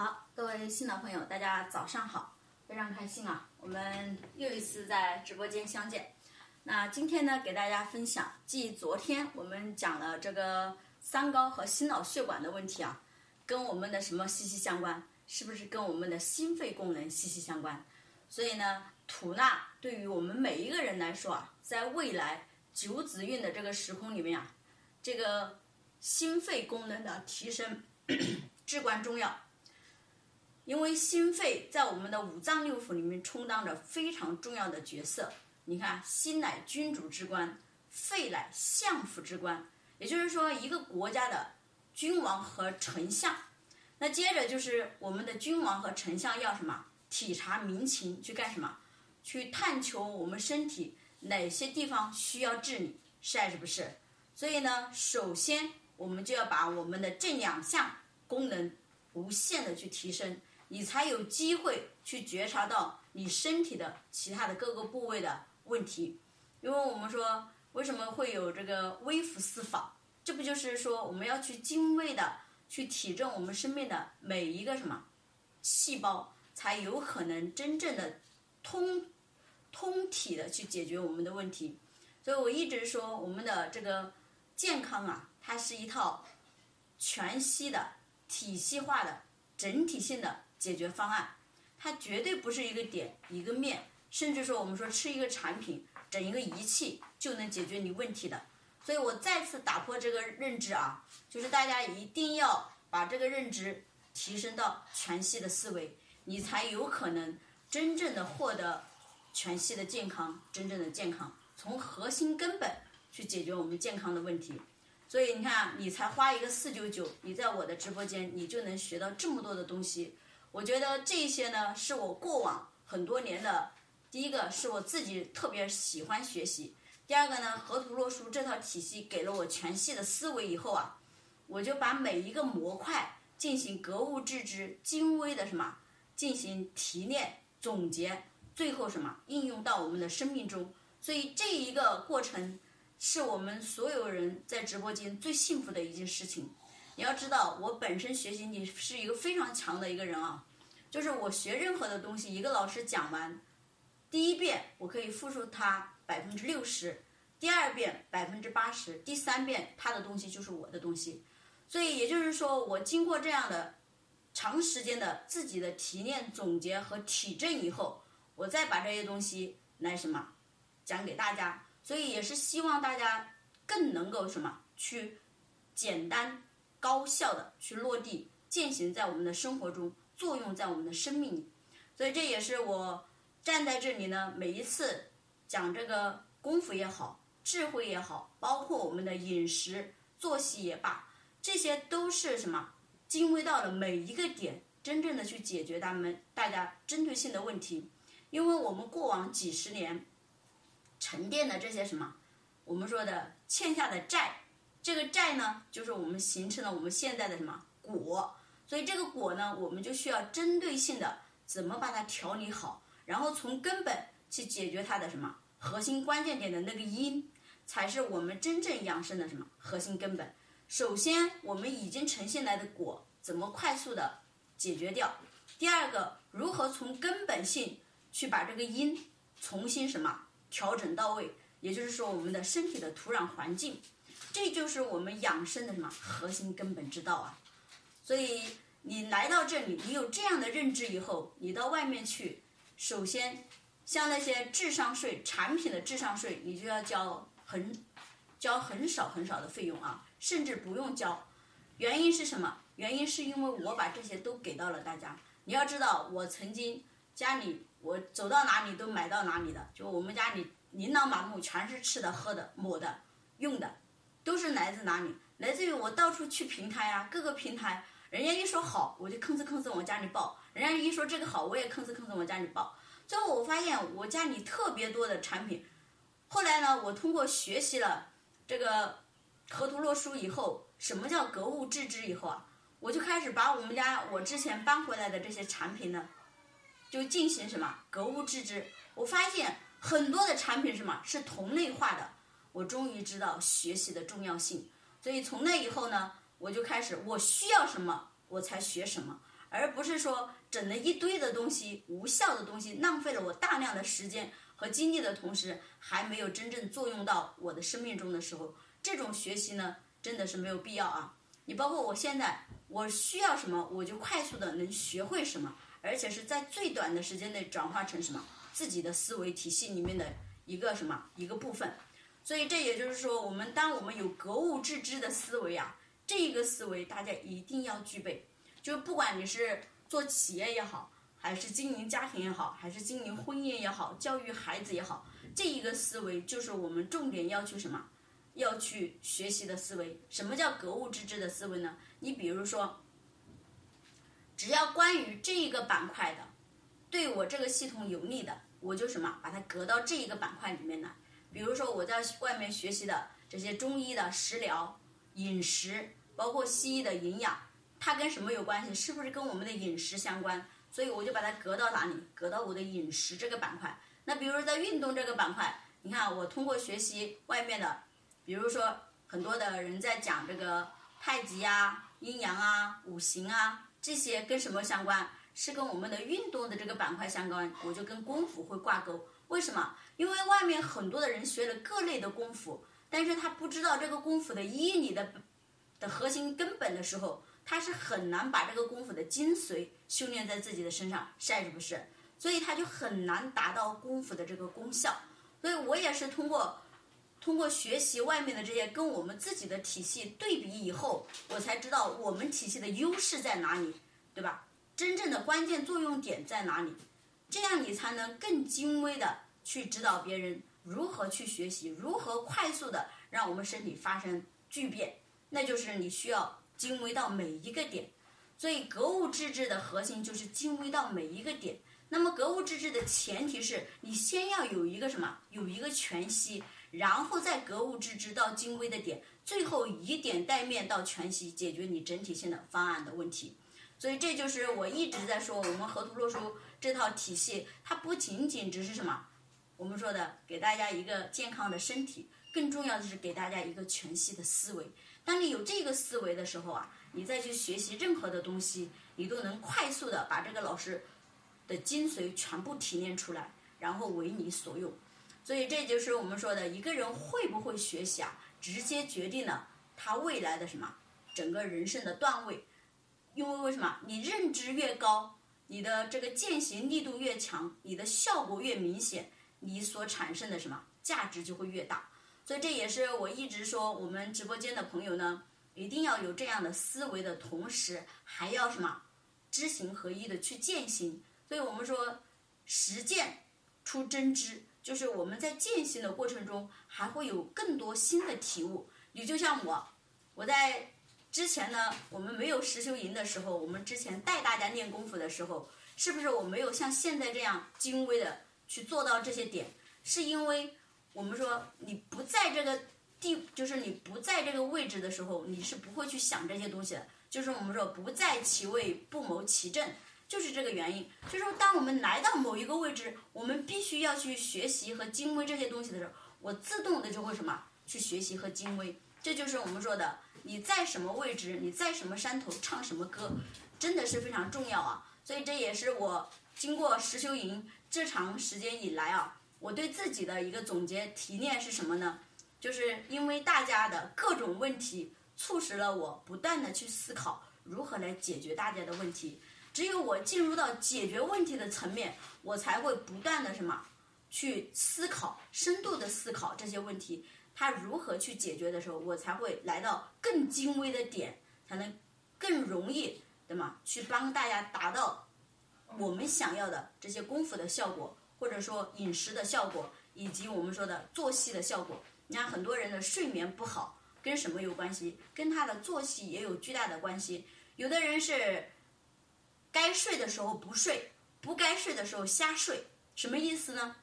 好，各位新老朋友，大家早上好，非常开心啊，我们又一次在直播间相见。那今天呢，给大家分享，继昨天我们讲了这个三高和心脑血管的问题啊，跟我们的什么息息相关？是不是跟我们的心肺功能息息相关？所以呢，吐纳对于我们每一个人来说啊，在未来九子运的这个时空里面啊，这个心肺功能的提升 至关重要。因为心肺在我们的五脏六腑里面充当着非常重要的角色。你看，心乃君主之官，肺乃相府之官，也就是说，一个国家的君王和丞相。那接着就是我们的君王和丞相要什么？体察民情，去干什么？去探求我们身体哪些地方需要治理，是还是不是？所以呢，首先我们就要把我们的这两项功能无限的去提升。你才有机会去觉察到你身体的其他的各个部位的问题，因为我们说为什么会有这个微服私访，这不就是说我们要去精微的去体证我们生命的每一个什么细胞，才有可能真正的通通体的去解决我们的问题。所以我一直说我们的这个健康啊，它是一套全息的、体系化的、整体性的。解决方案，它绝对不是一个点一个面，甚至说我们说吃一个产品、整一个仪器就能解决你问题的。所以我再次打破这个认知啊，就是大家一定要把这个认知提升到全息的思维，你才有可能真正的获得全息的健康，真正的健康，从核心根本去解决我们健康的问题。所以你看，你才花一个四九九，你在我的直播间，你就能学到这么多的东西。我觉得这些呢，是我过往很多年的，第一个是我自己特别喜欢学习，第二个呢，河图洛书这套体系给了我全系的思维以后啊，我就把每一个模块进行格物致知、精微的什么进行提炼总结，最后什么应用到我们的生命中，所以这一个过程是我们所有人在直播间最幸福的一件事情。你要知道，我本身学习你是一个非常强的一个人啊，就是我学任何的东西，一个老师讲完，第一遍我可以复述他百分之六十，第二遍百分之八十，第三遍他的东西就是我的东西，所以也就是说，我经过这样的长时间的自己的提炼、总结和体证以后，我再把这些东西来什么讲给大家，所以也是希望大家更能够什么去简单。高效的去落地践行在我们的生活中，作用在我们的生命里，所以这也是我站在这里呢，每一次讲这个功夫也好，智慧也好，包括我们的饮食作息也罢，这些都是什么精微到了每一个点，真正的去解决他们大家针对性的问题，因为我们过往几十年沉淀的这些什么，我们说的欠下的债。这个债呢，就是我们形成了我们现在的什么果，所以这个果呢，我们就需要针对性的怎么把它调理好，然后从根本去解决它的什么核心关键点的那个因，才是我们真正养生的什么核心根本。首先，我们已经呈现来的果怎么快速的解决掉？第二个，如何从根本性去把这个因重新什么调整到位？也就是说，我们的身体的土壤环境。这就是我们养生的什么核心根本之道啊！所以你来到这里，你有这样的认知以后，你到外面去，首先像那些智商税、产品的智商税，你就要交很交很少很少的费用啊，甚至不用交。原因是什么？原因是因为我把这些都给到了大家。你要知道，我曾经家里我走到哪里都买到哪里的，就我们家里琳琅满目，全是吃的、喝的、抹的、用的。都是来自哪里？来自于我到处去平台啊，各个平台，人家一说好，我就吭哧吭哧往家里报；人家一说这个好，我也吭哧吭哧往家里报。最后我发现我家里特别多的产品。后来呢，我通过学习了这个河图洛书以后，什么叫格物致知以后啊，我就开始把我们家我之前搬回来的这些产品呢，就进行什么格物致知。我发现很多的产品什么是同类化的。我终于知道学习的重要性，所以从那以后呢，我就开始我需要什么我才学什么，而不是说整了一堆的东西，无效的东西，浪费了我大量的时间和精力的同时，还没有真正作用到我的生命中的时候，这种学习呢，真的是没有必要啊。你包括我现在，我需要什么，我就快速的能学会什么，而且是在最短的时间内转化成什么自己的思维体系里面的一个什么一个部分。所以这也就是说，我们当我们有格物致知的思维啊，这一个思维大家一定要具备。就不管你是做企业也好，还是经营家庭也好，还是经营婚姻也好，教育孩子也好，这一个思维就是我们重点要去什么？要去学习的思维。什么叫格物致知的思维呢？你比如说，只要关于这一个板块的，对我这个系统有利的，我就什么把它隔到这一个板块里面来。比如说我在外面学习的这些中医的食疗、饮食，包括西医的营养，它跟什么有关系？是不是跟我们的饮食相关？所以我就把它隔到哪里？隔到我的饮食这个板块。那比如说在运动这个板块，你看我通过学习外面的，比如说很多的人在讲这个太极啊、阴阳啊、五行啊，这些跟什么相关？是跟我们的运动的这个板块相关，我就跟功夫会挂钩。为什么？因为外面很多的人学了各类的功夫，但是他不知道这个功夫的医理的的核心根本的时候，他是很难把这个功夫的精髓修炼在自己的身上，是不是？所以他就很难达到功夫的这个功效。所以我也是通过通过学习外面的这些，跟我们自己的体系对比以后，我才知道我们体系的优势在哪里，对吧？真正的关键作用点在哪里？这样你才能更精微的去指导别人如何去学习，如何快速的让我们身体发生巨变。那就是你需要精微到每一个点。所以格物致知的核心就是精微到每一个点。那么格物致知的前提是你先要有一个什么？有一个全息，然后再格物致知到精微的点，最后以点带面到全息，解决你整体性的方案的问题。所以这就是我一直在说，我们河图洛书这套体系，它不仅仅只是什么，我们说的给大家一个健康的身体，更重要的是给大家一个全息的思维。当你有这个思维的时候啊，你再去学习任何的东西，你都能快速的把这个老师的精髓全部提炼出来，然后为你所用。所以这就是我们说的，一个人会不会学习啊，直接决定了他未来的什么整个人生的段位。因为为什么？你认知越高，你的这个践行力度越强，你的效果越明显，你所产生的什么价值就会越大。所以这也是我一直说，我们直播间的朋友呢，一定要有这样的思维的同时，还要什么知行合一的去践行。所以我们说，实践出真知，就是我们在践行的过程中，还会有更多新的体悟。你就像我，我在。之前呢，我们没有实修营的时候，我们之前带大家练功夫的时候，是不是我没有像现在这样精微的去做到这些点？是因为我们说你不在这个地，就是你不在这个位置的时候，你是不会去想这些东西的。就是我们说不在其位不谋其政，就是这个原因。就是说，当我们来到某一个位置，我们必须要去学习和精微这些东西的时候，我自动的就会什么去学习和精微。这就是我们说的。你在什么位置？你在什么山头唱什么歌，真的是非常重要啊！所以这也是我经过实修营这长时间以来啊，我对自己的一个总结提炼是什么呢？就是因为大家的各种问题，促使了我不断的去思考如何来解决大家的问题。只有我进入到解决问题的层面，我才会不断的什么去思考，深度的思考这些问题。它如何去解决的时候，我才会来到更精微的点，才能更容易，对吗？去帮大家达到我们想要的这些功夫的效果，或者说饮食的效果，以及我们说的作息的效果。你看很多人的睡眠不好，跟什么有关系？跟他的作息也有巨大的关系。有的人是该睡的时候不睡，不该睡的时候瞎睡，什么意思呢？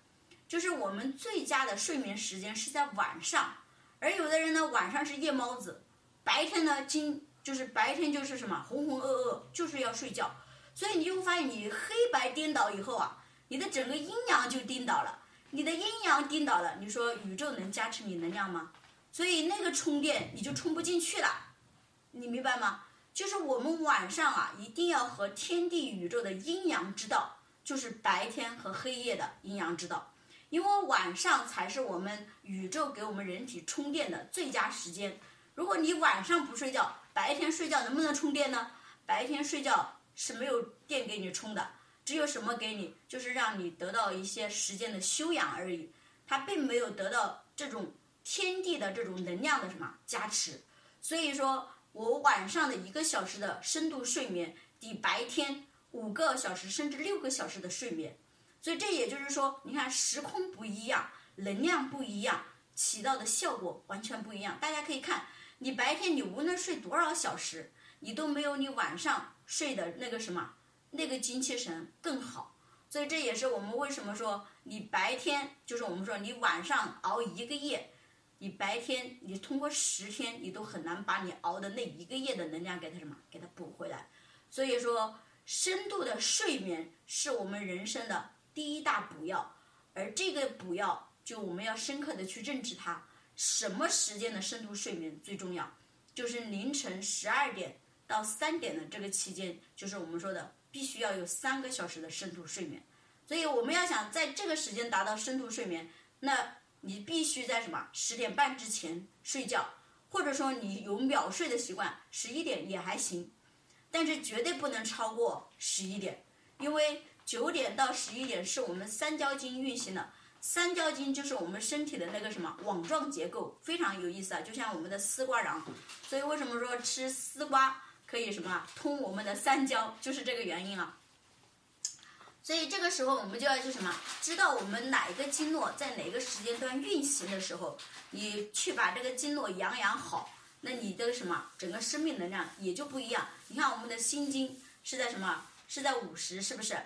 就是我们最佳的睡眠时间是在晚上，而有的人呢，晚上是夜猫子，白天呢，今就是白天就是什么浑浑噩噩，就是要睡觉，所以你就会发现你黑白颠倒以后啊，你的整个阴阳就颠倒了，你的阴阳颠倒了，你说宇宙能加持你能量吗？所以那个充电你就充不进去了，你明白吗？就是我们晚上啊，一定要和天地宇宙的阴阳之道，就是白天和黑夜的阴阳之道，因为晚上才是我们宇宙给我们人体充电的最佳时间。如果你晚上不睡觉，白天睡觉能不能充电呢？白天睡觉是没有电给你充的，只有什么给你，就是让你得到一些时间的修养而已，它并没有得到这种天地的这种能量的什么加持，所以说。我晚上的一个小时的深度睡眠抵白天五个小时甚至六个小时的睡眠，所以这也就是说，你看时空不一样，能量不一样，起到的效果完全不一样。大家可以看，你白天你无论睡多少小时，你都没有你晚上睡的那个什么那个精气神更好。所以这也是我们为什么说你白天就是我们说你晚上熬一个夜。你白天你通过十天你都很难把你熬的那一个夜的能量给它什么给它补回来，所以说深度的睡眠是我们人生的第一大补药，而这个补药就我们要深刻的去认知它，什么时间的深度睡眠最重要，就是凌晨十二点到三点的这个期间，就是我们说的必须要有三个小时的深度睡眠，所以我们要想在这个时间达到深度睡眠，那。你必须在什么十点半之前睡觉，或者说你有秒睡的习惯，十一点也还行，但是绝对不能超过十一点，因为九点到十一点是我们三焦经运行的，三焦经就是我们身体的那个什么网状结构，非常有意思啊，就像我们的丝瓜瓤，所以为什么说吃丝瓜可以什么通我们的三焦，就是这个原因啊。所以这个时候我们就要去什么？知道我们哪一个经络在哪个时间段运行的时候，你去把这个经络养养好，那你的什么整个生命能量也就不一样。你看我们的心经是在什么？是在午时，是不是？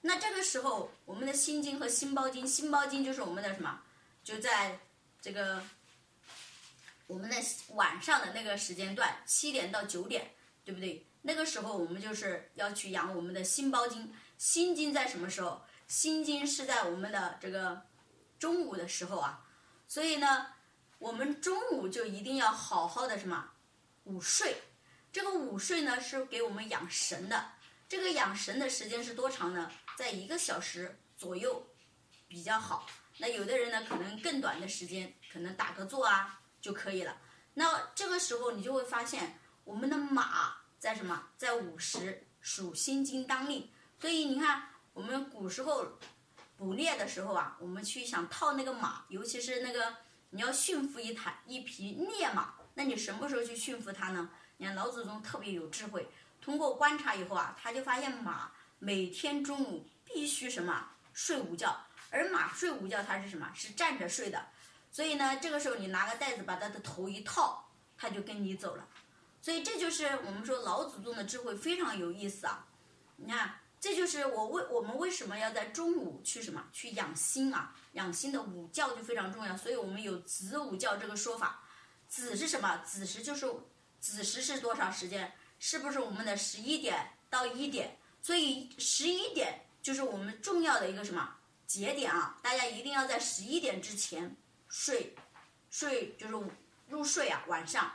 那这个时候我们的心经和心包经，心包经就是我们的什么？就在这个我们的晚上的那个时间段，七点到九点，对不对？那个时候我们就是要去养我们的心包经。心经在什么时候？心经是在我们的这个中午的时候啊，所以呢，我们中午就一定要好好的什么午睡。这个午睡呢是给我们养神的。这个养神的时间是多长呢？在一个小时左右比较好。那有的人呢可能更短的时间，可能打个坐啊就可以了。那这个时候你就会发现，我们的马在什么？在午时属心经当令。所以你看，我们古时候捕猎的时候啊，我们去想套那个马，尤其是那个你要驯服一台一匹烈马，那你什么时候去驯服它呢？你看老祖宗特别有智慧，通过观察以后啊，他就发现马每天中午必须什么睡午觉，而马睡午觉它是什么？是站着睡的。所以呢，这个时候你拿个袋子把它的头一套，它就跟你走了。所以这就是我们说老祖宗的智慧非常有意思啊，你看。这就是我为我们为什么要在中午去什么去养心啊？养心的午觉就非常重要，所以我们有子午觉这个说法。子是什么？子时就是子时是多少时间？是不是我们的十一点到一点？所以十一点就是我们重要的一个什么节点啊？大家一定要在十一点之前睡，睡就是入睡啊，晚上。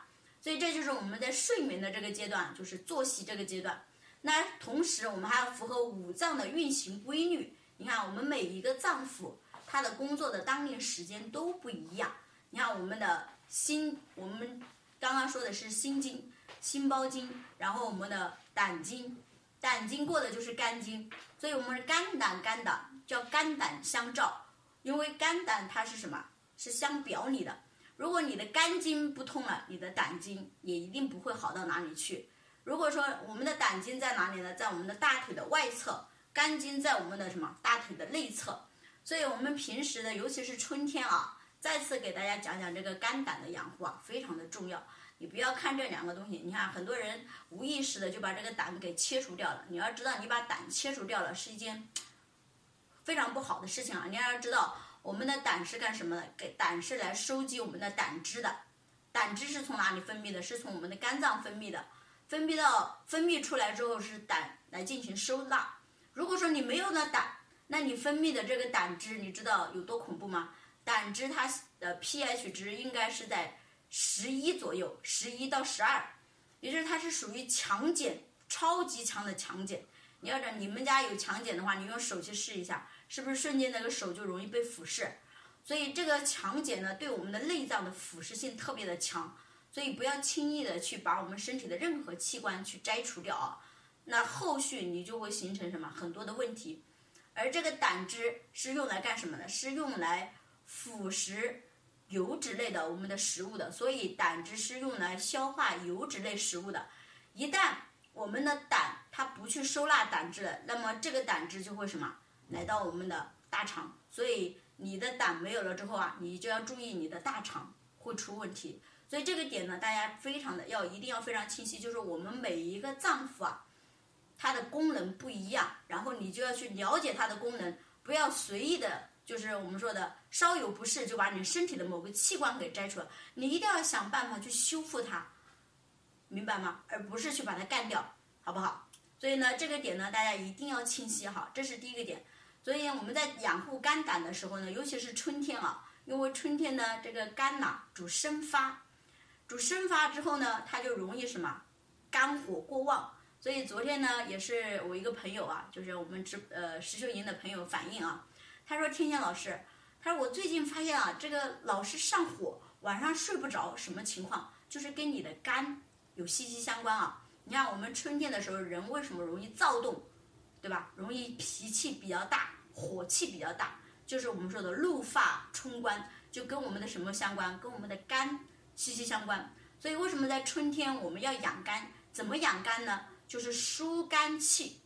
所以这就是我们在睡眠的这个阶段，就是作息这个阶段。那同时，我们还要符合五脏的运行规律。你看，我们每一个脏腑，它的工作的当令时间都不一样。你看，我们的心，我们刚刚说的是心经、心包经，然后我们的胆经，胆经过的就是肝经，所以我们是肝胆肝胆叫肝胆相照。因为肝胆它是什么？是相表里的。如果你的肝经不通了，你的胆经也一定不会好到哪里去。如果说我们的胆经在哪里呢？在我们的大腿的外侧，肝经在我们的什么大腿的内侧。所以，我们平时的，尤其是春天啊，再次给大家讲讲这个肝胆的养护啊，非常的重要。你不要看这两个东西，你看很多人无意识的就把这个胆给切除掉了。你要知道，你把胆切除掉了是一件非常不好的事情啊！你要知道，我们的胆是干什么的？给胆是来收集我们的胆汁的。胆汁是从哪里分泌的？是从我们的肝脏分泌的。分泌到分泌出来之后是胆来进行收纳。如果说你没有了胆，那你分泌的这个胆汁，你知道有多恐怖吗？胆汁它的 pH 值应该是在十一左右，十一到十二。也就是它是属于强碱，超级强的强碱。你要讲你们家有强碱的话，你用手去试一下，是不是瞬间那个手就容易被腐蚀？所以这个强碱呢，对我们的内脏的腐蚀性特别的强，所以不要轻易的去把我们身体的任何器官去摘除掉啊，那后续你就会形成什么很多的问题。而这个胆汁是用来干什么的？是用来腐蚀油脂类的我们的食物的，所以胆汁是用来消化油脂类食物的。一旦我们的胆它不去收纳胆汁了，那么这个胆汁就会什么来到我们的大肠，所以你的胆没有了之后啊，你就要注意你的大肠会出问题。所以这个点呢，大家非常的要一定要非常清晰，就是我们每一个脏腑啊。它的功能不一样，然后你就要去了解它的功能，不要随意的，就是我们说的稍有不适就把你身体的某个器官给摘出来，你一定要想办法去修复它，明白吗？而不是去把它干掉，好不好？所以呢，这个点呢，大家一定要清晰哈，这是第一个点。所以我们在养护肝胆的时候呢，尤其是春天啊，因为春天呢，这个肝呐主生发，主生发之后呢，它就容易什么，肝火过旺。所以昨天呢，也是我一个朋友啊，就是我们直呃石秀莹的朋友反映啊，他说天仙老师，他说我最近发现啊，这个老是上火，晚上睡不着，什么情况？就是跟你的肝有息息相关啊。你看我们春天的时候，人为什么容易躁动，对吧？容易脾气比较大，火气比较大，就是我们说的怒发冲冠，就跟我们的什么相关？跟我们的肝息息相关。所以为什么在春天我们要养肝？怎么养肝呢？就是疏肝气，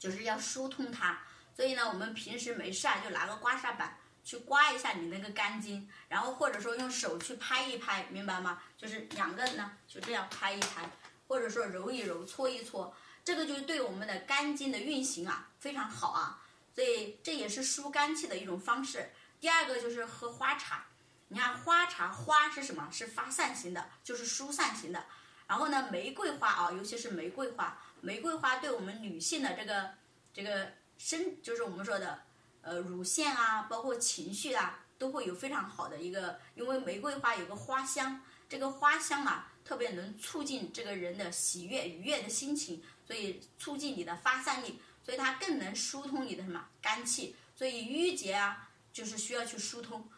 就是要疏通它。所以呢，我们平时没事啊，就拿个刮痧板去刮一下你那个肝经，然后或者说用手去拍一拍，明白吗？就是两个呢，就这样拍一拍，或者说揉一揉、搓一搓，这个就是对我们的肝经的运行啊非常好啊。所以这也是疏肝气的一种方式。第二个就是喝花茶，你看花茶花是什么？是发散型的，就是疏散型的。然后呢，玫瑰花啊，尤其是玫瑰花，玫瑰花对我们女性的这个这个身，就是我们说的呃乳腺啊，包括情绪啊，都会有非常好的一个，因为玫瑰花有个花香，这个花香啊，特别能促进这个人的喜悦愉悦的心情，所以促进你的发散力，所以它更能疏通你的什么肝气，所以郁结啊，就是需要去疏通，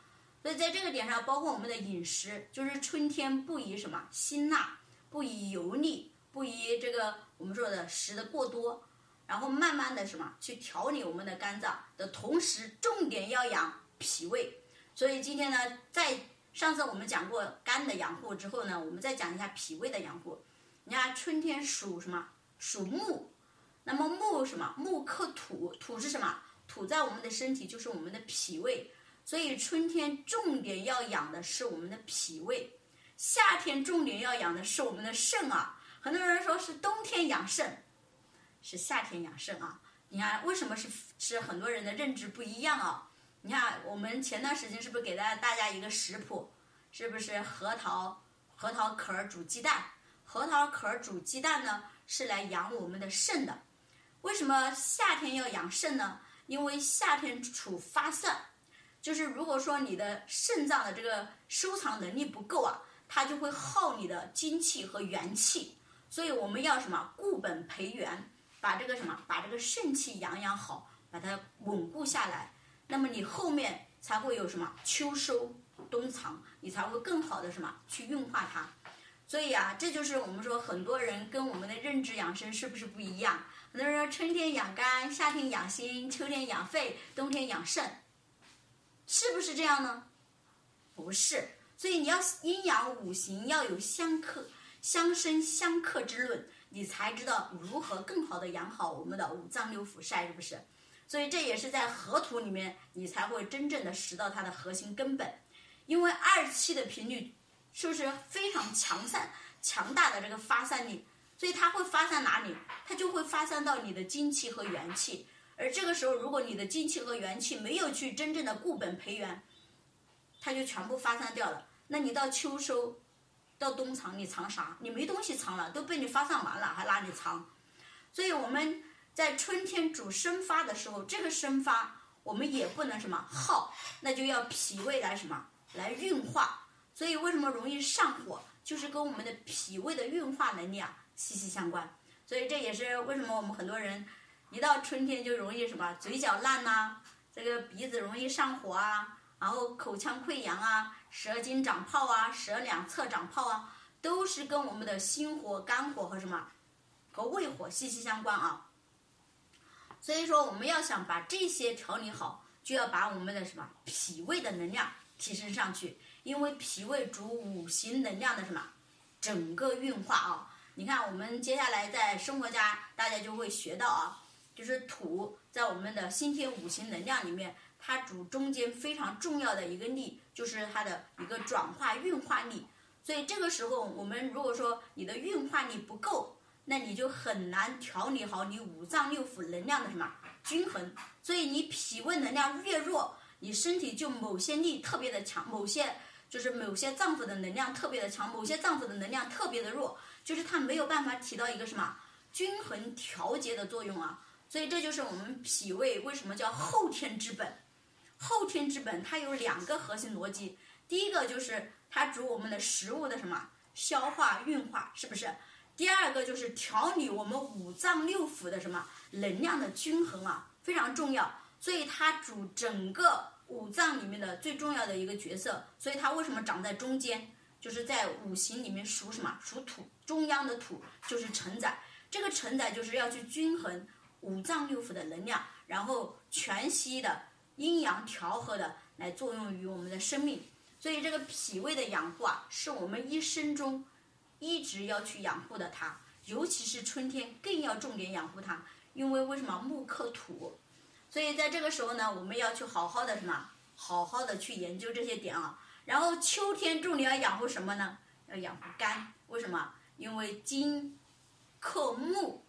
所以在这个点上，包括我们的饮食，就是春天不宜什么辛辣。不宜油腻，不宜这个我们说的食的过多，然后慢慢的什么去调理我们的肝脏的同时，重点要养脾胃。所以今天呢，在上次我们讲过肝的养护之后呢，我们再讲一下脾胃的养护。你看春天属什么？属木，那么木什么？木克土，土是什么？土在我们的身体就是我们的脾胃，所以春天重点要养的是我们的脾胃。夏天重点要养的是我们的肾啊，很多人说是冬天养肾，是夏天养肾啊。你看为什么是是很多人的认知不一样啊？你看我们前段时间是不是给大家大家一个食谱？是不是核桃核桃壳煮鸡蛋？核桃壳煮鸡蛋呢是来养我们的肾的。为什么夏天要养肾呢？因为夏天处发散，就是如果说你的肾脏的这个收藏能力不够啊。它就会耗你的精气和元气，所以我们要什么固本培元，把这个什么把这个肾气养养好，把它稳固下来，那么你后面才会有什么秋收冬藏，你才会更好的什么去运化它。所以啊，这就是我们说很多人跟我们的认知养生是不是不一样？很多人说春天养肝，夏天养心，秋天养肺，冬天养肾，是不是这样呢？不是。所以你要阴阳五行要有相克、相生相克之论，你才知道如何更好的养好我们的五脏六腑，是不是？所以这也是在河图里面，你才会真正的识到它的核心根本。因为二气的频率是不是非常强散、强大的这个发散力？所以它会发散哪里？它就会发散到你的精气和元气。而这个时候，如果你的精气和元气没有去真正的固本培元，它就全部发散掉了。那你到秋收，到冬藏，你藏啥？你没东西藏了，都被你发散完了，还哪里藏？所以我们在春天主生发的时候，这个生发我们也不能什么耗，那就要脾胃来什么来运化。所以为什么容易上火？就是跟我们的脾胃的运化能力啊息息相关。所以这也是为什么我们很多人一到春天就容易什么嘴角烂呐，这个鼻子容易上火啊，然后口腔溃疡啊，舌筋长泡啊，舌两侧长泡啊，都是跟我们的心火、肝火和什么和胃火息息相关啊。所以说，我们要想把这些调理好，就要把我们的什么脾胃的能量提升上去，因为脾胃主五行能量的什么整个运化啊。你看，我们接下来在生活家，大家就会学到啊，就是土在我们的先天五行能量里面，它主中间非常重要的一个力，就是它的一个转化运化力。所以这个时候，我们如果说你的运化力不够，那你就很难调理好你五脏六腑能量的什么均衡。所以你脾胃能量越弱，你身体就某些力特别的强，某些就是某些脏腑的能量特别的强，某些脏腑的能量特别的弱。就是它没有办法起到一个什么均衡调节的作用啊，所以这就是我们脾胃为什么叫后天之本。后天之本它有两个核心逻辑，第一个就是它主我们的食物的什么消化运化，是不是？第二个就是调理我们五脏六腑的什么能量的均衡啊，非常重要。所以它主整个五脏里面的最重要的一个角色，所以它为什么长在中间？就是在五行里面属什么？属土，中央的土就是承载。这个承载就是要去均衡五脏六腑的能量，然后全息的阴阳调和的来作用于我们的生命。所以这个脾胃的养护啊，是我们一生中一直要去养护的它，尤其是春天更要重点养护它。因为为什么木克土？所以在这个时候呢，我们要去好好的什么？好好的去研究这些点啊。然后秋天重点要养护什么呢？要养护肝，为什么？因为金克木，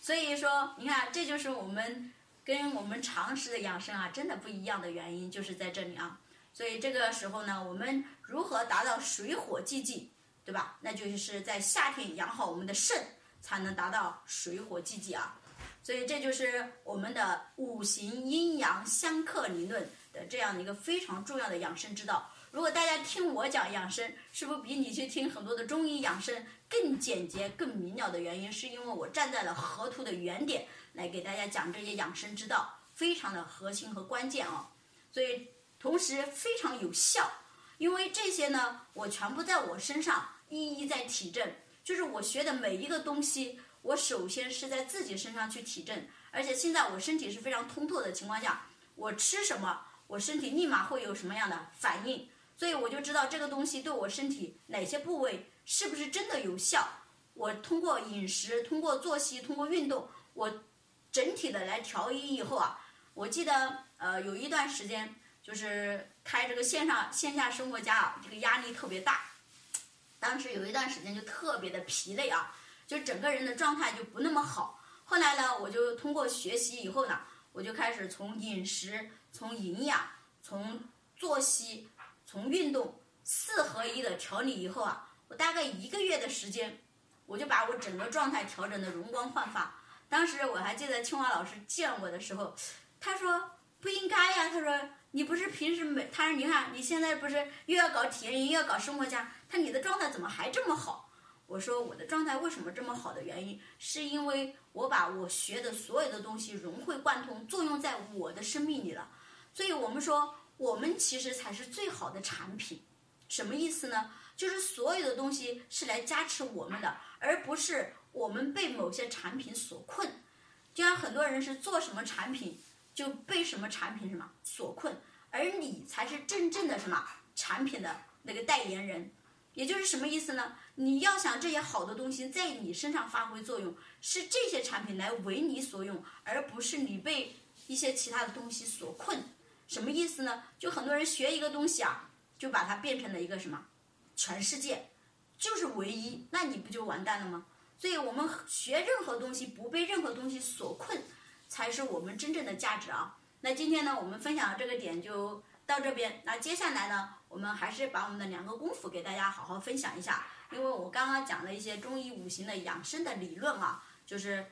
所以说你看，这就是我们跟我们常识的养生啊，真的不一样的原因，就是在这里啊。所以这个时候呢，我们如何达到水火既济，对吧？那就是在夏天养好我们的肾，才能达到水火既济啊。所以这就是我们的五行阴阳相克理论的这样的一个非常重要的养生之道。如果大家听我讲养生，是不是比你去听很多的中医养生更简洁、更明了的原因？是因为我站在了河图的原点来给大家讲这些养生之道，非常的核心和关键啊！所以同时非常有效，因为这些呢，我全部在我身上一一在体证。就是我学的每一个东西，我首先是在自己身上去体证，而且现在我身体是非常通透的情况下，我吃什么，我身体立马会有什么样的反应。所以我就知道这个东西对我身体哪些部位是不是真的有效。我通过饮食、通过作息、通过运动，我整体的来调一以后啊，我记得呃有一段时间就是开这个线上线下生活家啊，这个压力特别大。当时有一段时间就特别的疲累啊，就整个人的状态就不那么好。后来呢，我就通过学习以后呢，我就开始从饮食、从营养、从作息。从运动四合一的调理以后啊，我大概一个月的时间，我就把我整个状态调整的容光焕发。当时我还记得清华老师见我的时候，他说不应该呀，他说你不是平时每，他说你看你现在不是又要搞体验营又要搞生活家，他你的状态怎么还这么好？我说我的状态为什么这么好的原因，是因为我把我学的所有的东西融会贯通，作用在我的生命里了。所以我们说。我们其实才是最好的产品，什么意思呢？就是所有的东西是来加持我们的，而不是我们被某些产品所困。就像很多人是做什么产品就被什么产品什么所困，而你才是真正的什么产品的那个代言人。也就是什么意思呢？你要想这些好的东西在你身上发挥作用，是这些产品来为你所用，而不是你被一些其他的东西所困。什么意思呢？就很多人学一个东西啊，就把它变成了一个什么，全世界就是唯一，那你不就完蛋了吗？所以我们学任何东西不被任何东西所困，才是我们真正的价值啊。那今天呢，我们分享的这个点就到这边。那接下来呢，我们还是把我们的两个功夫给大家好好分享一下，因为我刚刚讲了一些中医五行的养生的理论啊，就是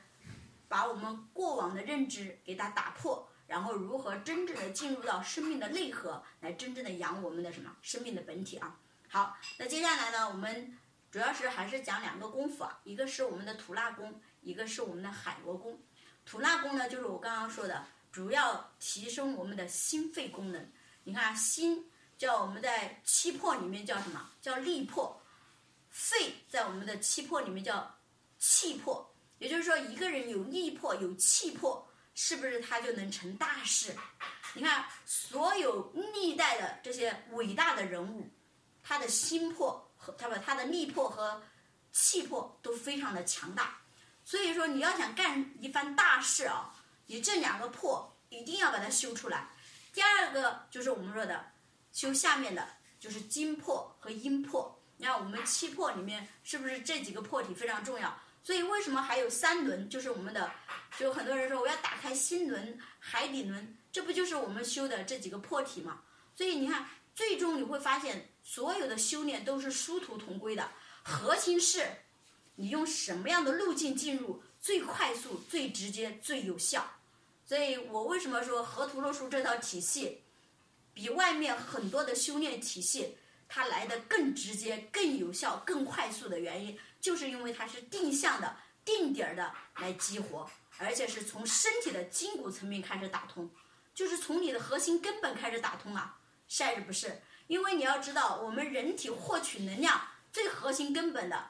把我们过往的认知给它打破。然后如何真正的进入到生命的内核，来真正的养我们的什么生命的本体啊？好，那接下来呢，我们主要是还是讲两个功夫啊，一个是我们的吐纳功，一个是我们的海螺功。吐纳功呢，就是我刚刚说的，主要提升我们的心肺功能。你看，心叫我们在气魄里面叫什么？叫力魄。肺在我们的气魄里面叫气魄。也就是说，一个人有力魄、有气魄，是不是他就能成大事？你看，所有历代的这些伟大的人物，他的心魄和他不他的力魄和气魄都非常的强大。所以说，你要想干一番大事啊，你这两个魄一定要把它修出来。第二个就是我们说的修下面的，就是精魄和阴魄。你看，我们气魄里面是不是这几个魄体非常重要？所以为什么还有三轮？就是我们的，就很多人说我要打开心轮、海底轮，这不就是我们修的这几个魄体吗？所以你看，最终你会发现，所有的修炼都是殊途同归的，核心是，你用什么样的路径进入最快速、最直接、最有效。所以我为什么说河图洛书这套体系，比外面很多的修炼体系它来的更直接、更有效、更快速的原因？就是因为它是定向的、定点的来激活，而且是从身体的筋骨层面开始打通，就是从你的核心根本开始打通啊，是不是？因为你要知道，我们人体获取能量最核心根本的，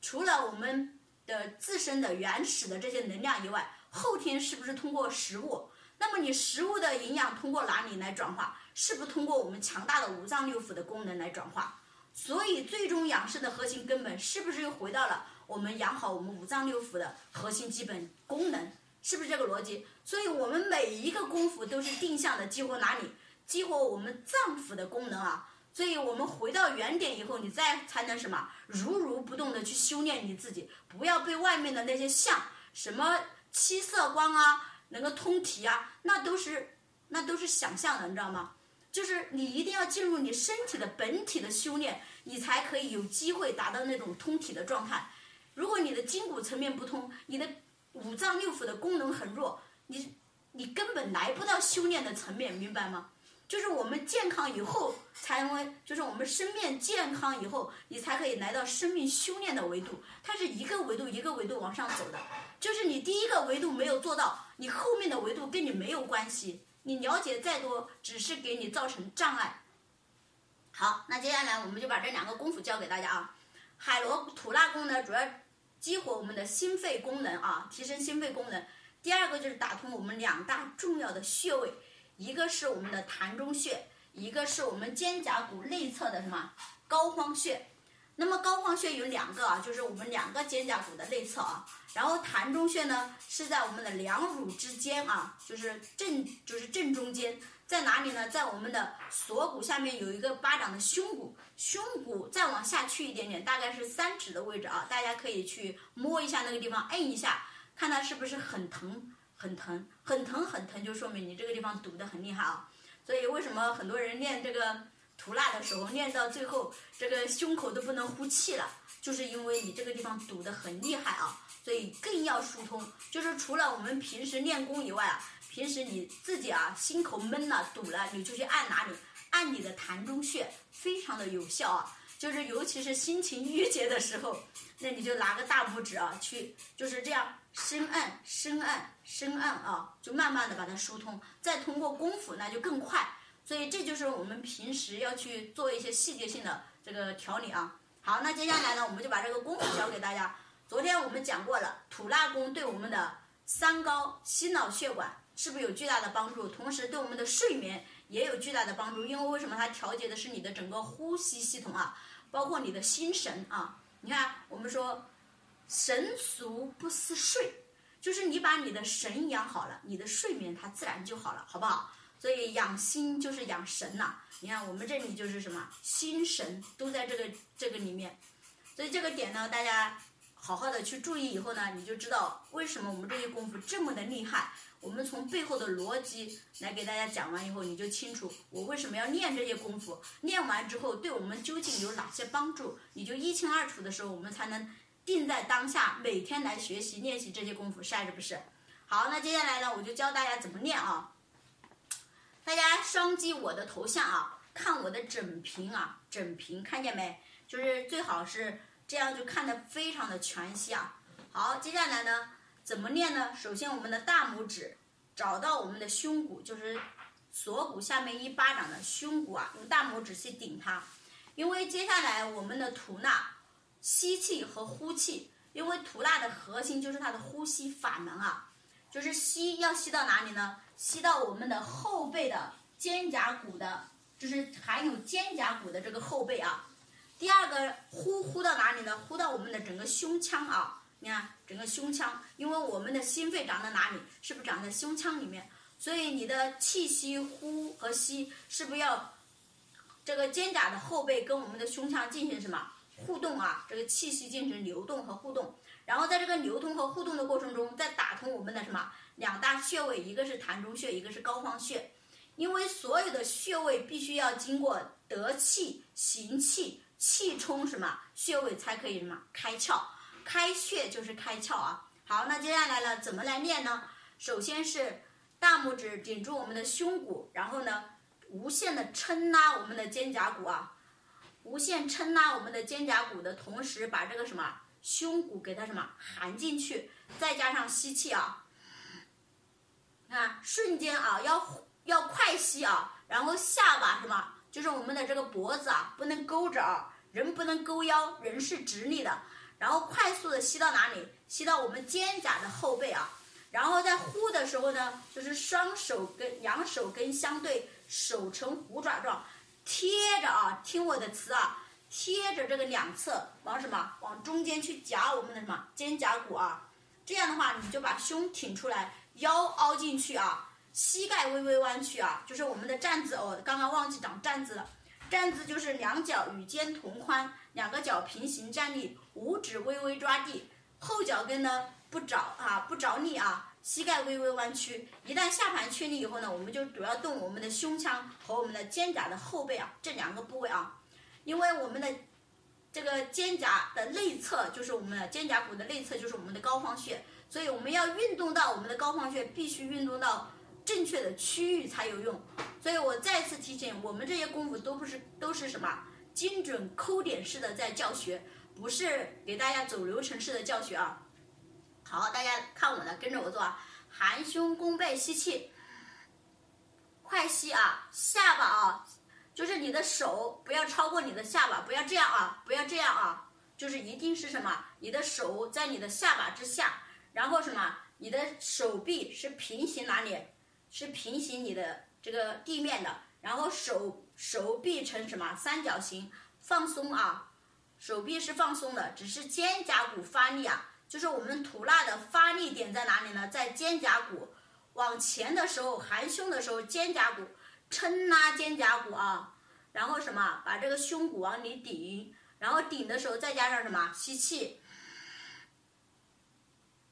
除了我们的自身的原始的这些能量以外，后天是不是通过食物？那么你食物的营养通过哪里来转化？是不是通过我们强大的五脏六腑的功能来转化？所以，最终养生的核心根本是不是又回到了我们养好我们五脏六腑的核心基本功能？是不是这个逻辑？所以我们每一个功夫都是定向的激活哪里？激活我们脏腑的功能啊！所以我们回到原点以后，你再才能什么？如如不动的去修炼你自己，不要被外面的那些相，什么七色光啊，能够通体啊，那都是那都是想象的，你知道吗？就是你一定要进入你身体的本体的修炼，你才可以有机会达到那种通体的状态。如果你的筋骨层面不通，你的五脏六腑的功能很弱，你你根本来不到修炼的层面，明白吗？就是我们健康以后才能，就是我们生命健康以后，你才可以来到生命修炼的维度。它是一个维度一个维度往上走的，就是你第一个维度没有做到，你后面的维度跟你没有关系。你了解再多，只是给你造成障碍。好，那接下来我们就把这两个功夫教给大家啊。海螺吐纳功呢，主要激活我们的心肺功能啊，提升心肺功能。第二个就是打通我们两大重要的穴位，一个是我们的膻中穴，一个是我们肩胛骨内侧的什么膏肓穴。那么膏肓穴有两个啊，就是我们两个肩胛骨的内侧啊。然后膻中穴呢是在我们的两乳之间啊，就是正就是正中间，在哪里呢？在我们的锁骨下面有一个巴掌的胸骨，胸骨再往下去一点点，大概是三指的位置啊。大家可以去摸一下那个地方，摁一下，看它是不是很疼很疼很疼很疼，就说明你这个地方堵得很厉害啊。所以为什么很多人练这个？吐纳的时候，练到最后，这个胸口都不能呼气了，就是因为你这个地方堵得很厉害啊，所以更要疏通。就是除了我们平时练功以外啊，平时你自己啊，心口闷了、堵了，你就去按哪里？按你的膻中穴，非常的有效啊。就是尤其是心情郁结的时候，那你就拿个大拇指啊，去就是这样深按、深按、深按啊，就慢慢的把它疏通。再通过功夫，那就更快。所以这就是我们平时要去做一些细节性的这个调理啊。好，那接下来呢，我们就把这个功夫教给大家。昨天我们讲过了，吐纳功对我们的三高、心脑血管是不是有巨大的帮助？同时对我们的睡眠也有巨大的帮助。因为为什么它调节的是你的整个呼吸系统啊，包括你的心神啊。你看，我们说神俗不思睡，就是你把你的神养好了，你的睡眠它自然就好了，好不好？所以养心就是养神呐，你看我们这里就是什么心神都在这个这个里面，所以这个点呢，大家好好的去注意以后呢，你就知道为什么我们这些功夫这么的厉害。我们从背后的逻辑来给大家讲完以后，你就清楚我为什么要练这些功夫，练完之后对我们究竟有哪些帮助，你就一清二楚的时候，我们才能定在当下，每天来学习练习这些功夫，是还是不是？好，那接下来呢，我就教大家怎么练啊。大家双击我的头像啊，看我的整屏啊，整屏看见没？就是最好是这样就看得非常的全息啊。好，接下来呢，怎么练呢？首先，我们的大拇指找到我们的胸骨，就是锁骨下面一巴掌的胸骨啊，用大拇指去顶它。因为接下来我们的吐纳，吸气和呼气，因为吐纳的核心就是它的呼吸法门啊，就是吸要吸到哪里呢？吸到我们的后背的肩胛骨的，就是含有肩胛骨的这个后背啊。第二个呼呼到哪里呢？呼到我们的整个胸腔啊。你看整个胸腔，因为我们的心肺长在哪里？是不是长在胸腔里面？所以你的气息呼和吸，是不是要这个肩胛的后背跟我们的胸腔进行什么互动啊？这个气息进行流动和互动，然后在这个流通和互动的过程中，再打通我们的什么两大穴位，一个是膻中穴，一个是膏肓穴。因为所有的穴位必须要经过得气行气，气冲什么穴位才可以什么开窍。开穴就是开窍啊！好，那接下来呢，怎么来练呢？首先是大拇指顶住我们的胸骨，然后呢，无限的撑拉我们的肩胛骨啊，无限撑拉我们的肩胛骨的同时，把这个什么胸骨给它什么含进去，再加上吸气啊，看瞬间啊，要要快吸啊，然后下巴什么，就是我们的这个脖子啊，不能勾着啊，人不能勾腰，人是直立的。然后快速的吸到哪里？吸到我们肩胛的后背啊。然后在呼的时候呢，就是双手跟两手跟相对，手呈虎爪状，贴着啊，听我的词啊，贴着这个两侧，往什么？往中间去夹我们的什么肩胛骨啊。这样的话，你就把胸挺出来，腰凹进去啊，膝盖微微弯曲啊，就是我们的站姿哦。刚刚忘记讲站姿了，站姿就是两脚与肩同宽。两个脚平行站立，五指微微抓地，后脚跟呢不着啊不着力啊，膝盖微微弯曲。一旦下盘确立以后呢，我们就主要动我们的胸腔和我们的肩胛的后背啊这两个部位啊，因为我们的这个肩胛的内侧就是我们的肩胛骨的内侧就是我们的膏肓穴，所以我们要运动到我们的膏肓穴，必须运动到正确的区域才有用。所以我再次提醒，我们这些功夫都不是都是什么？精准抠点式的在教学，不是给大家走流程式的教学啊。好，大家看我的，跟着我做啊。含胸弓背吸气，快吸啊，下巴啊，就是你的手不要超过你的下巴，不要这样啊，不要这样啊，就是一定是什么？你的手在你的下巴之下，然后什么？你的手臂是平行哪里？是平行你的这个地面的。然后手手臂呈什么三角形放松啊，手臂是放松的，只是肩胛骨发力啊，就是我们吐纳的发力点在哪里呢？在肩胛骨往前的时候，含胸的时候，肩胛骨撑拉肩胛骨啊，然后什么把这个胸骨往里顶，然后顶的时候再加上什么吸气。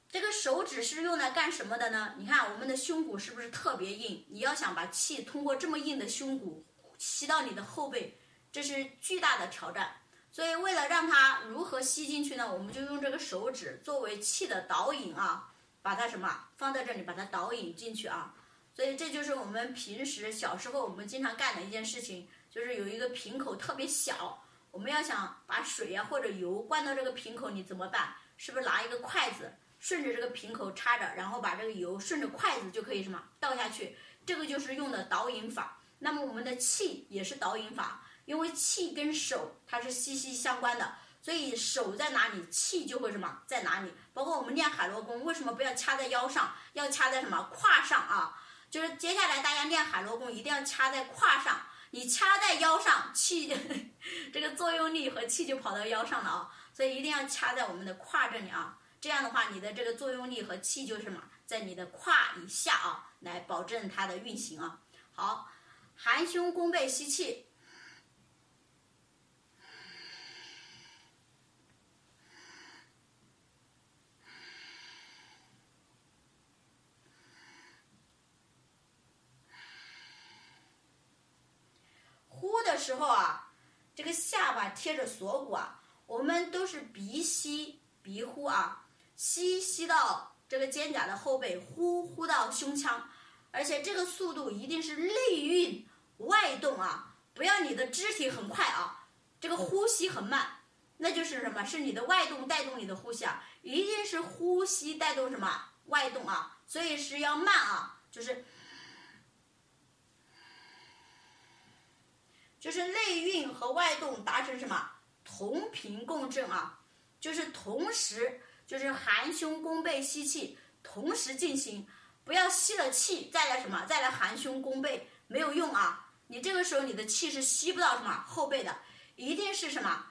这个手指是用来干什么的呢？你看我们的胸骨是不是特别硬？你要想把气通过这么硬的胸骨吸到你的后背，这是巨大的挑战。所以为了让它如何吸进去呢？我们就用这个手指作为气的导引啊，把它什么放在这里，把它导引进去啊。所以这就是我们平时小时候我们经常干的一件事情，就是有一个瓶口特别小，我们要想把水呀或者油灌到这个瓶口里怎么办？是不是拿一个筷子？顺着这个瓶口插着，然后把这个油顺着筷子就可以什么倒下去，这个就是用的导引法。那么我们的气也是导引法，因为气跟手它是息息相关的，所以手在哪里，气就会什么在哪里。包括我们练海螺功，为什么不要掐在腰上，要掐在什么胯上啊？就是接下来大家练海螺功一定要掐在胯上，你掐在腰上，气 这个作用力和气就跑到腰上了啊。所以一定要掐在我们的胯这里啊。这样的话，你的这个作用力和气就是什么，在你的胯以下啊，来保证它的运行啊。好，含胸弓背吸气，呼的时候啊，这个下巴贴着锁骨啊，我们都是鼻吸鼻呼啊。吸吸到这个肩胛的后背，呼呼到胸腔，而且这个速度一定是内运外动啊，不要你的肢体很快啊，这个呼吸很慢，那就是什么？是你的外动带动你的呼吸啊，一定是呼吸带动什么外动啊，所以是要慢啊，就是就是内运和外动达成什么同频共振啊，就是同时就是含胸弓背吸气同时进行，不要吸了气再来什么再来含胸弓背没有用啊。你这个时候你的气是吸不到什么后背的，一定是什么？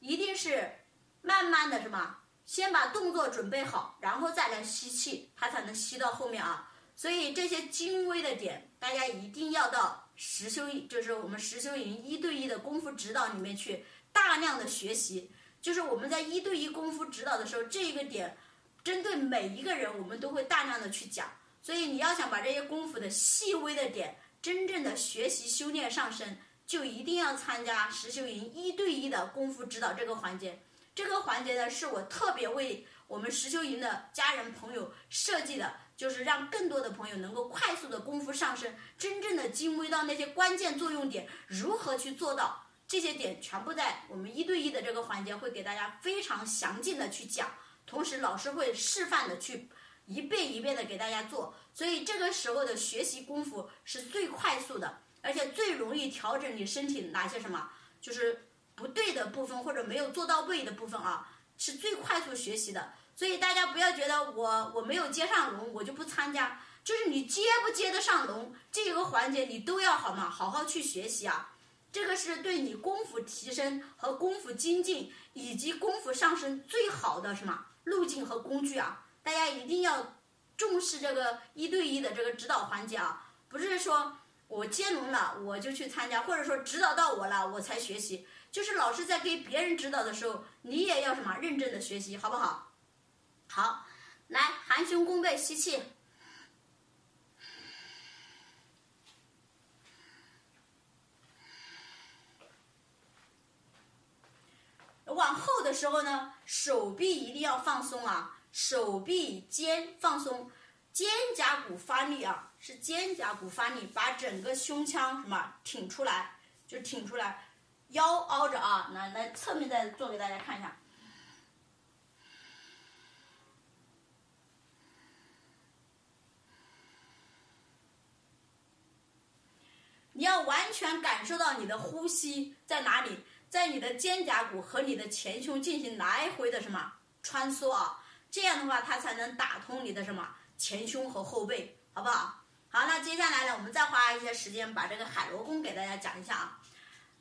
一定是慢慢的什么？先把动作准备好，然后再来吸气，它才能吸到后面啊。所以这些精微的点，大家一定要到实修，就是我们实修营一对一的功夫指导里面去大量的学习。就是我们在一对一功夫指导的时候，这个点针对每一个人，我们都会大量的去讲。所以你要想把这些功夫的细微的点。真正的学习修炼上升，就一定要参加实修营一对一的功夫指导这个环节。这个环节呢，是我特别为我们实修营的家人朋友设计的，就是让更多的朋友能够快速的功夫上升，真正的精微到那些关键作用点，如何去做到这些点，全部在我们一对一的这个环节会给大家非常详尽的去讲，同时老师会示范的去。一遍一遍的给大家做，所以这个时候的学习功夫是最快速的，而且最容易调整你身体哪些什么，就是不对的部分或者没有做到位的部分啊，是最快速学习的。所以大家不要觉得我我没有接上龙，我就不参加，就是你接不接得上龙这个环节，你都要好嘛，好好去学习啊。这个是对你功夫提升和功夫精进以及功夫上升最好的什么路径和工具啊。大家一定要重视这个一对一的这个指导环节啊！不是说我接龙了我就去参加，或者说指导到我了我才学习。就是老师在给别人指导的时候，你也要什么认真的学习，好不好？好，来含胸弓背吸气，往后的时候呢，手臂一定要放松啊。手臂肩放松，肩胛骨发力啊，是肩胛骨发力，把整个胸腔什么挺出来，就挺出来，腰凹着啊，来来侧面再做给大家看一下。你要完全感受到你的呼吸在哪里，在你的肩胛骨和你的前胸进行来回的什么穿梭啊。这样的话，它才能打通你的什么前胸和后背，好不好？好，那接下来呢，我们再花一些时间把这个海螺功给大家讲一下啊。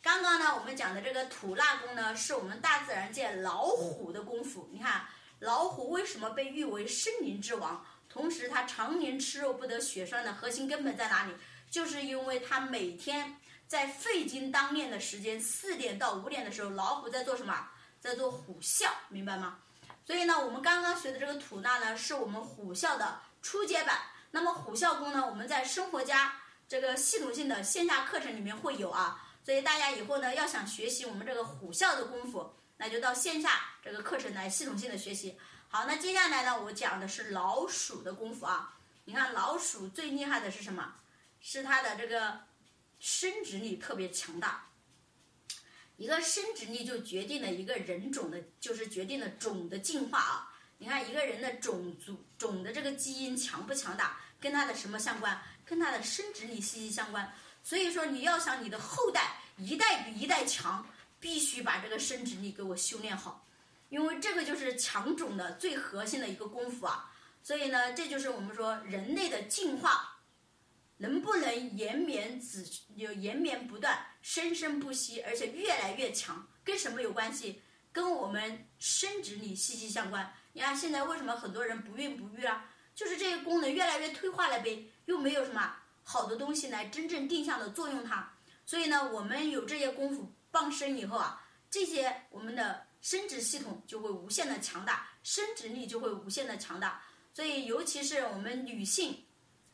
刚刚呢，我们讲的这个吐纳功呢，是我们大自然界老虎的功夫。你看，老虎为什么被誉为森林之王？同时，它常年吃肉不得血栓的核心根本在哪里？就是因为他每天在肺经当练的时间，四点到五点的时候，老虎在做什么？在做虎啸，明白吗？所以呢，我们刚刚学的这个吐纳呢，是我们虎啸的初阶版。那么虎啸功呢，我们在生活家这个系统性的线下课程里面会有啊。所以大家以后呢，要想学习我们这个虎啸的功夫，那就到线下这个课程来系统性的学习。好，那接下来呢，我讲的是老鼠的功夫啊。你看老鼠最厉害的是什么？是它的这个生殖力特别强大。一个生殖力就决定了一个人种的，就是决定了种的进化啊！你看一个人的种族种的这个基因强不强大，跟他的什么相关？跟他的生殖力息息相关。所以说你要想你的后代一代比一代强，必须把这个生殖力给我修炼好，因为这个就是强种的最核心的一个功夫啊！所以呢，这就是我们说人类的进化。能不能延绵子有延绵不断、生生不息，而且越来越强，跟什么有关系？跟我们生殖力息息相关。你看现在为什么很多人不孕不育啊？就是这个功能越来越退化了呗，又没有什么好的东西来真正定向的作用它。所以呢，我们有这些功夫傍身以后啊，这些我们的生殖系统就会无限的强大，生殖力就会无限的强大。所以尤其是我们女性。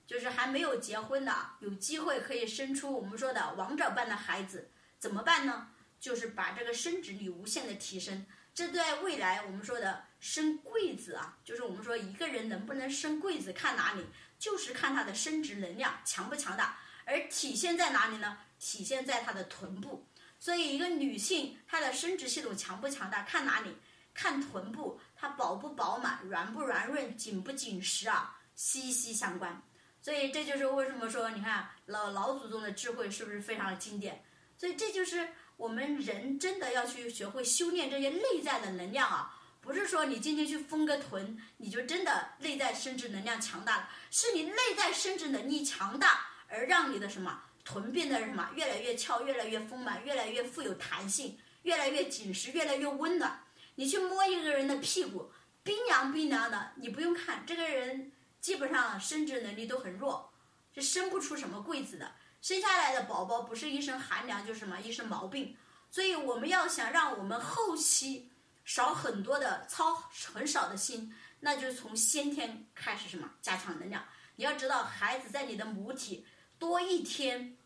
就是还没有结婚的，有机会可以生出我们说的王者般的孩子，怎么办呢？就是把这个生殖力无限的提升，这对未来我们说的生贵子啊，就是我们说一个人能不能生贵子看哪里，就是看他的生殖能量强不强大，而体现在哪里呢？体现在他的臀部。所以一个女性她的生殖系统强不强大，看哪里？看臀部，它饱不饱满、软不软润、紧不紧实啊，息息相关。所以这就是为什么说，你看老老祖宗的智慧是不是非常的经典？所以这就是我们人真的要去学会修炼这些内在的能量啊，不是说你今天去丰个臀，你就真的内在生殖能量强大了，是你内在生殖能力强大，而让你的什么臀变得什么越来越翘、越来越丰满、越来越富有弹性、越来越紧实、越来越温暖。你去摸一个人的屁股，冰凉冰凉的，你不用看，这个人基本上生殖能力都很弱，是生不出什么贵子的。生下来的宝宝不是一身寒凉，就是什么一身毛病。所以我们要想让我们后期少很多的操很少的心，那就是从先天开始什么加强能量。你要知道，孩子在你的母体多一天，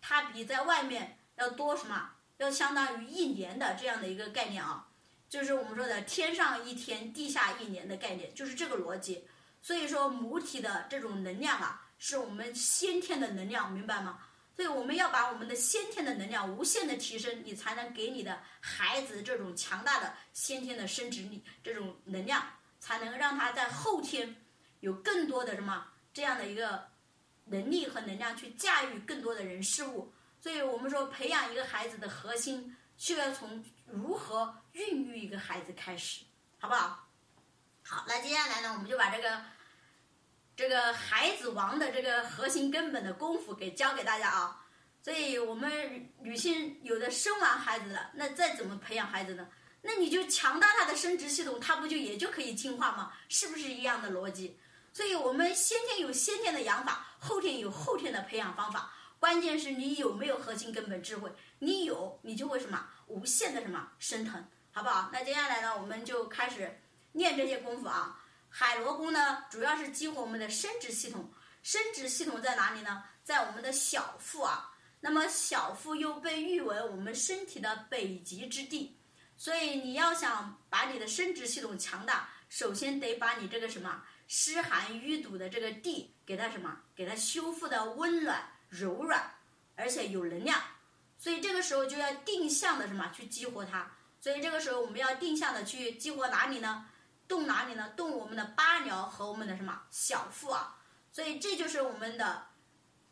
他比在外面要多什么？要相当于一年的这样的一个概念啊。就是我们说的“天上一天，地下一年”的概念，就是这个逻辑。所以说，母体的这种能量啊，是我们先天的能量，明白吗？所以我们要把我们的先天的能量无限的提升，你才能给你的孩子这种强大的先天的生殖力，这种能量，才能让他在后天有更多的什么这样的一个能力和能量去驾驭更多的人事物。所以我们说，培养一个孩子的核心。就要从如何孕育一个孩子开始，好不好？好，那接下来呢，我们就把这个这个孩子王的这个核心根本的功夫给教给大家啊。所以，我们女性有的生完孩子了，那再怎么培养孩子呢？那你就强大他的生殖系统，他不就也就可以进化吗？是不是一样的逻辑？所以我们先天有先天的养法，后天有后天的培养方法。关键是你有没有核心根本智慧？你有，你就会什么无限的什么升腾，好不好？那接下来呢，我们就开始练这些功夫啊。海螺功呢，主要是激活我们的生殖系统。生殖系统在哪里呢？在我们的小腹啊。那么小腹又被誉为我们身体的北极之地，所以你要想把你的生殖系统强大，首先得把你这个什么湿寒淤堵的这个地给它什么，给它修复的温暖。柔软，而且有能量，所以这个时候就要定向的什么去激活它。所以这个时候我们要定向的去激活哪里呢？动哪里呢？动我们的八髎和我们的什么小腹啊。所以这就是我们的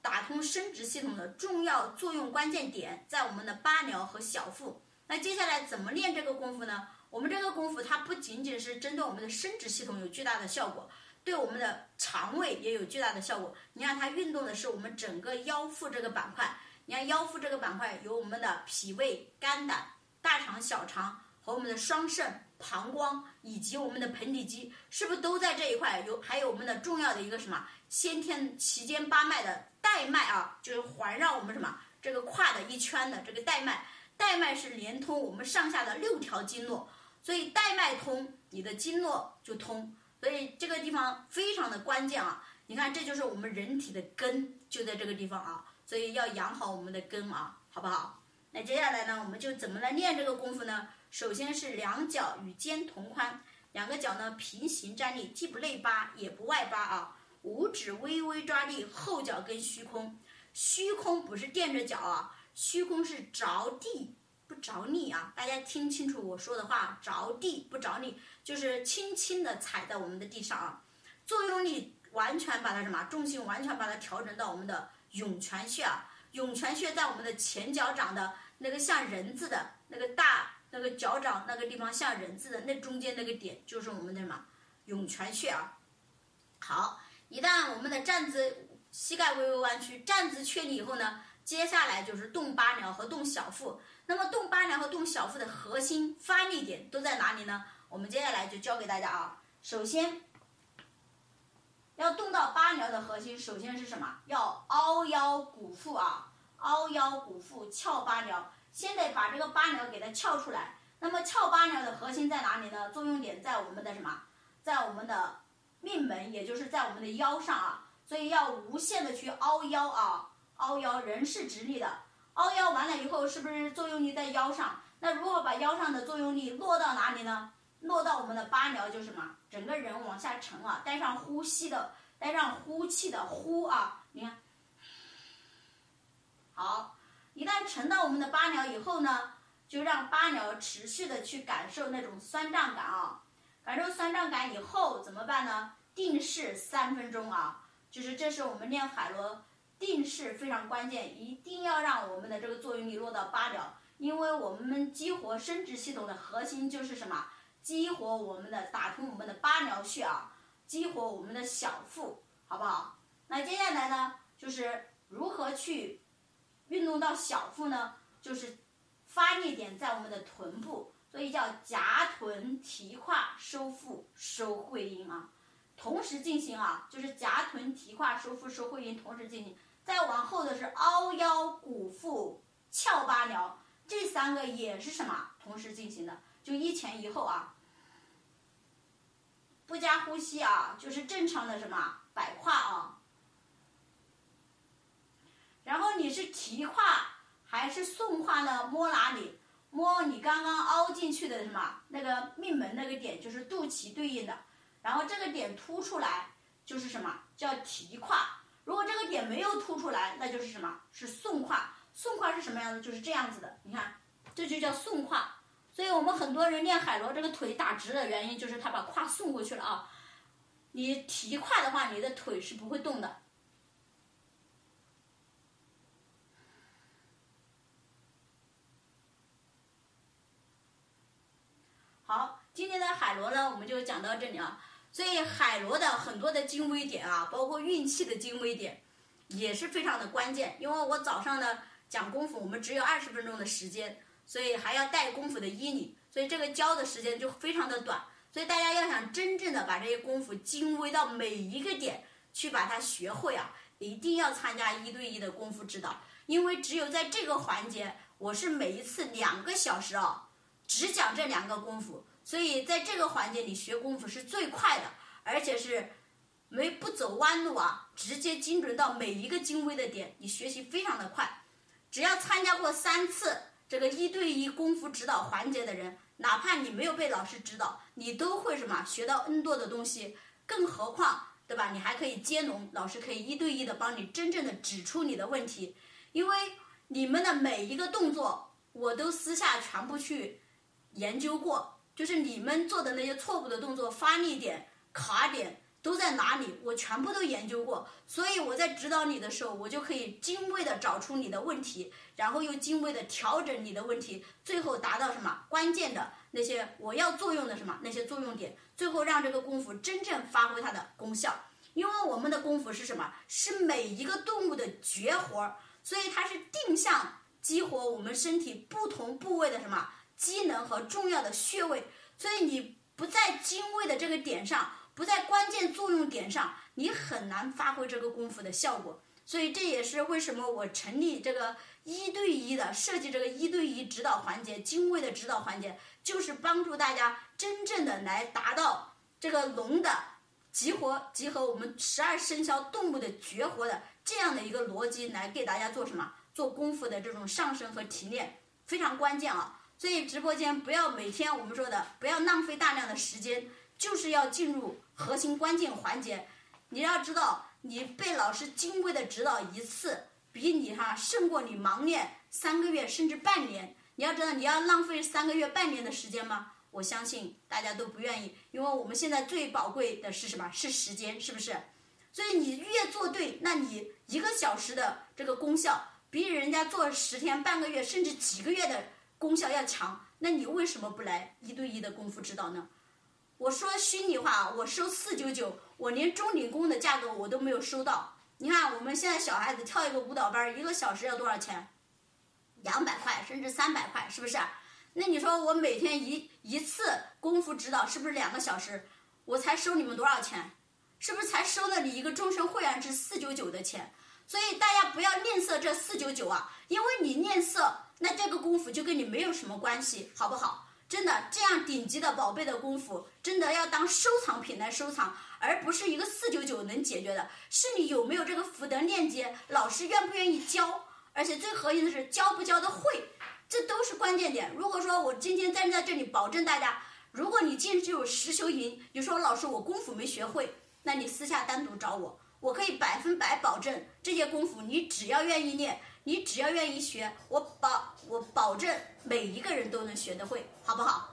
打通生殖系统的重要作用关键点，在我们的八髎和小腹。那接下来怎么练这个功夫呢？我们这个功夫它不仅仅是针对我们的生殖系统有巨大的效果。对我们的肠胃也有巨大的效果。你看，它运动的是我们整个腰腹这个板块。你看，腰腹这个板块有我们的脾胃、肝胆、大肠、小肠和我们的双肾、膀胱以及我们的盆底肌，是不是都在这一块？有，还有我们的重要的一个什么先天脐间八脉的带脉啊，就是环绕我们什么这个胯的一圈的这个带脉。带脉是连通我们上下的六条经络，所以带脉通，你的经络就通。所以这个地方非常的关键啊！你看，这就是我们人体的根，就在这个地方啊。所以要养好我们的根啊，好不好？那接下来呢，我们就怎么来练这个功夫呢？首先是两脚与肩同宽，两个脚呢平行站立，既不内八也不外八啊。五指微微抓地，后脚跟虚空，虚空不是垫着脚啊，虚空是着地。不着力啊！大家听清楚我说的话，着地不着力，就是轻轻的踩在我们的地上啊。作用力完全把它什么，重心完全把它调整到我们的涌泉穴啊。涌泉穴在我们的前脚掌的那个像人字的那个大那个脚掌那个地方像人字的那中间那个点，就是我们的什么涌泉穴啊。好，一旦我们的站姿膝盖微微弯曲，站姿确立以后呢，接下来就是动八髎和动小腹。那么动八髎和动小腹的核心发力点都在哪里呢？我们接下来就教给大家啊。首先，要动到八髎的核心，首先是什么？要凹腰鼓腹啊，凹腰鼓腹，翘八髎。先得把这个八髎给它翘出来。那么翘八髎的核心在哪里呢？作用点在我们的什么？在我们的命门，也就是在我们的腰上啊。所以要无限的去凹腰啊，凹腰，人是直立的。凹腰完了以后，是不是作用力在腰上？那如果把腰上的作用力落到哪里呢？落到我们的八髎，就是什么？整个人往下沉啊，带上呼吸的，带上呼气的呼啊，你看，好，一旦沉到我们的八髎以后呢，就让八髎持续的去感受那种酸胀感啊，感受酸胀感以后怎么办呢？定势三分钟啊，就是这是我们练海螺定势非常关键，一定要让我们的这个作用力落到八髎，因为我们激活生殖系统的核心就是什么？激活我们的打通我们的八髎穴啊，激活我们的小腹，好不好？那接下来呢，就是如何去运动到小腹呢？就是发力点在我们的臀部，所以叫夹臀提胯收腹收会阴啊。同时进行啊，就是夹臀提胯收腹收会阴同时进行，再往后的是凹腰鼓腹翘八髎，这三个也是什么同时进行的，就一前一后啊，不加呼吸啊，就是正常的什么摆胯啊，然后你是提胯还是送胯呢？摸哪里？摸你刚刚凹进去的什么那个命门那个点，就是肚脐对应的。然后这个点凸出来就是什么叫提胯？如果这个点没有凸出来，那就是什么是送胯？送胯是什么样子？就是这样子的。你看，这就叫送胯。所以我们很多人练海螺，这个腿打直的原因就是他把胯送过去了啊。你提胯的话，你的腿是不会动的。好，今天的海螺呢，我们就讲到这里啊。所以海螺的很多的精微点啊，包括运气的精微点，也是非常的关键。因为我早上呢讲功夫，我们只有二十分钟的时间，所以还要带功夫的衣理，所以这个教的时间就非常的短。所以大家要想真正的把这些功夫精微到每一个点去把它学会啊，一定要参加一对一的功夫指导。因为只有在这个环节，我是每一次两个小时啊，只讲这两个功夫。所以在这个环节，你学功夫是最快的，而且是没不走弯路啊，直接精准到每一个精微的点，你学习非常的快。只要参加过三次这个一对一功夫指导环节的人，哪怕你没有被老师指导，你都会什么学到 N 多的东西。更何况，对吧？你还可以接龙，老师可以一对一的帮你真正的指出你的问题。因为你们的每一个动作，我都私下全部去研究过。就是你们做的那些错误的动作，发力点、卡点都在哪里？我全部都研究过，所以我在指导你的时候，我就可以精微的找出你的问题，然后又精微的调整你的问题，最后达到什么关键的那些我要作用的什么那些作用点，最后让这个功夫真正发挥它的功效。因为我们的功夫是什么？是每一个动物的绝活儿，所以它是定向激活我们身体不同部位的什么？机能和重要的穴位，所以你不在精卫的这个点上，不在关键作用点上，你很难发挥这个功夫的效果。所以这也是为什么我成立这个一对一的设计，这个一对一指导环节，精卫的指导环节，就是帮助大家真正的来达到这个龙的集合，集合我们十二生肖动物的绝活的这样的一个逻辑，来给大家做什么？做功夫的这种上升和提炼，非常关键啊。所以直播间不要每天我们说的不要浪费大量的时间，就是要进入核心关键环节。你要知道，你被老师精微的指导一次，比你哈胜过你盲练三个月甚至半年。你要知道，你要浪费三个月半年的时间吗？我相信大家都不愿意，因为我们现在最宝贵的是什么？是时间，是不是？所以你越做对，那你一个小时的这个功效，比人家做十天、半个月甚至几个月的。功效要强，那你为什么不来一对一的功夫指导呢？我说心里话，我收四九九，我连钟点工的价格我都没有收到。你看我们现在小孩子跳一个舞蹈班，一个小时要多少钱？两百块甚至三百块，是不是？那你说我每天一一次功夫指导是不是两个小时？我才收你们多少钱？是不是才收了你一个终身会员制四九九的钱？所以大家不要吝啬这四九九啊，因为你吝啬。那这个功夫就跟你没有什么关系，好不好？真的，这样顶级的宝贝的功夫，真的要当收藏品来收藏，而不是一个四九九能解决的。是你有没有这个福德链接，老师愿不愿意教，而且最核心的是教不教的会，这都是关键点。如果说我今天站在这里保证大家，如果你进去有实修营，你说老师我功夫没学会，那你私下单独找我，我可以百分百保证这些功夫你只要愿意练。你只要愿意学，我保我保证每一个人都能学得会，好不好？